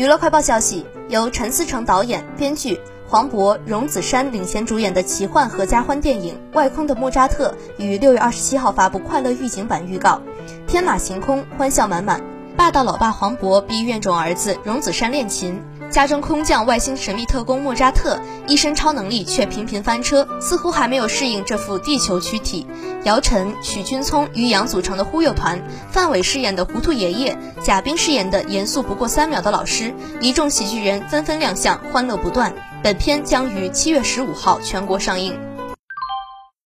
娱乐快报消息，由陈思诚导演、编剧，黄渤、荣梓杉领衔主演的奇幻合家欢电影《外空的莫扎特》于六月二十七号发布快乐预警版预告，天马行空，欢笑满满。霸道老爸黄渤逼怨种儿子荣梓杉练琴。家中空降外星神秘特工莫扎特，一身超能力却频频翻车，似乎还没有适应这副地球躯体。姚晨、许君聪、于洋组成的忽悠团，范伟饰演的糊涂爷爷，贾冰饰演的严肃不过三秒的老师，一众喜剧人纷纷亮相，欢乐不断。本片将于七月十五号全国上映。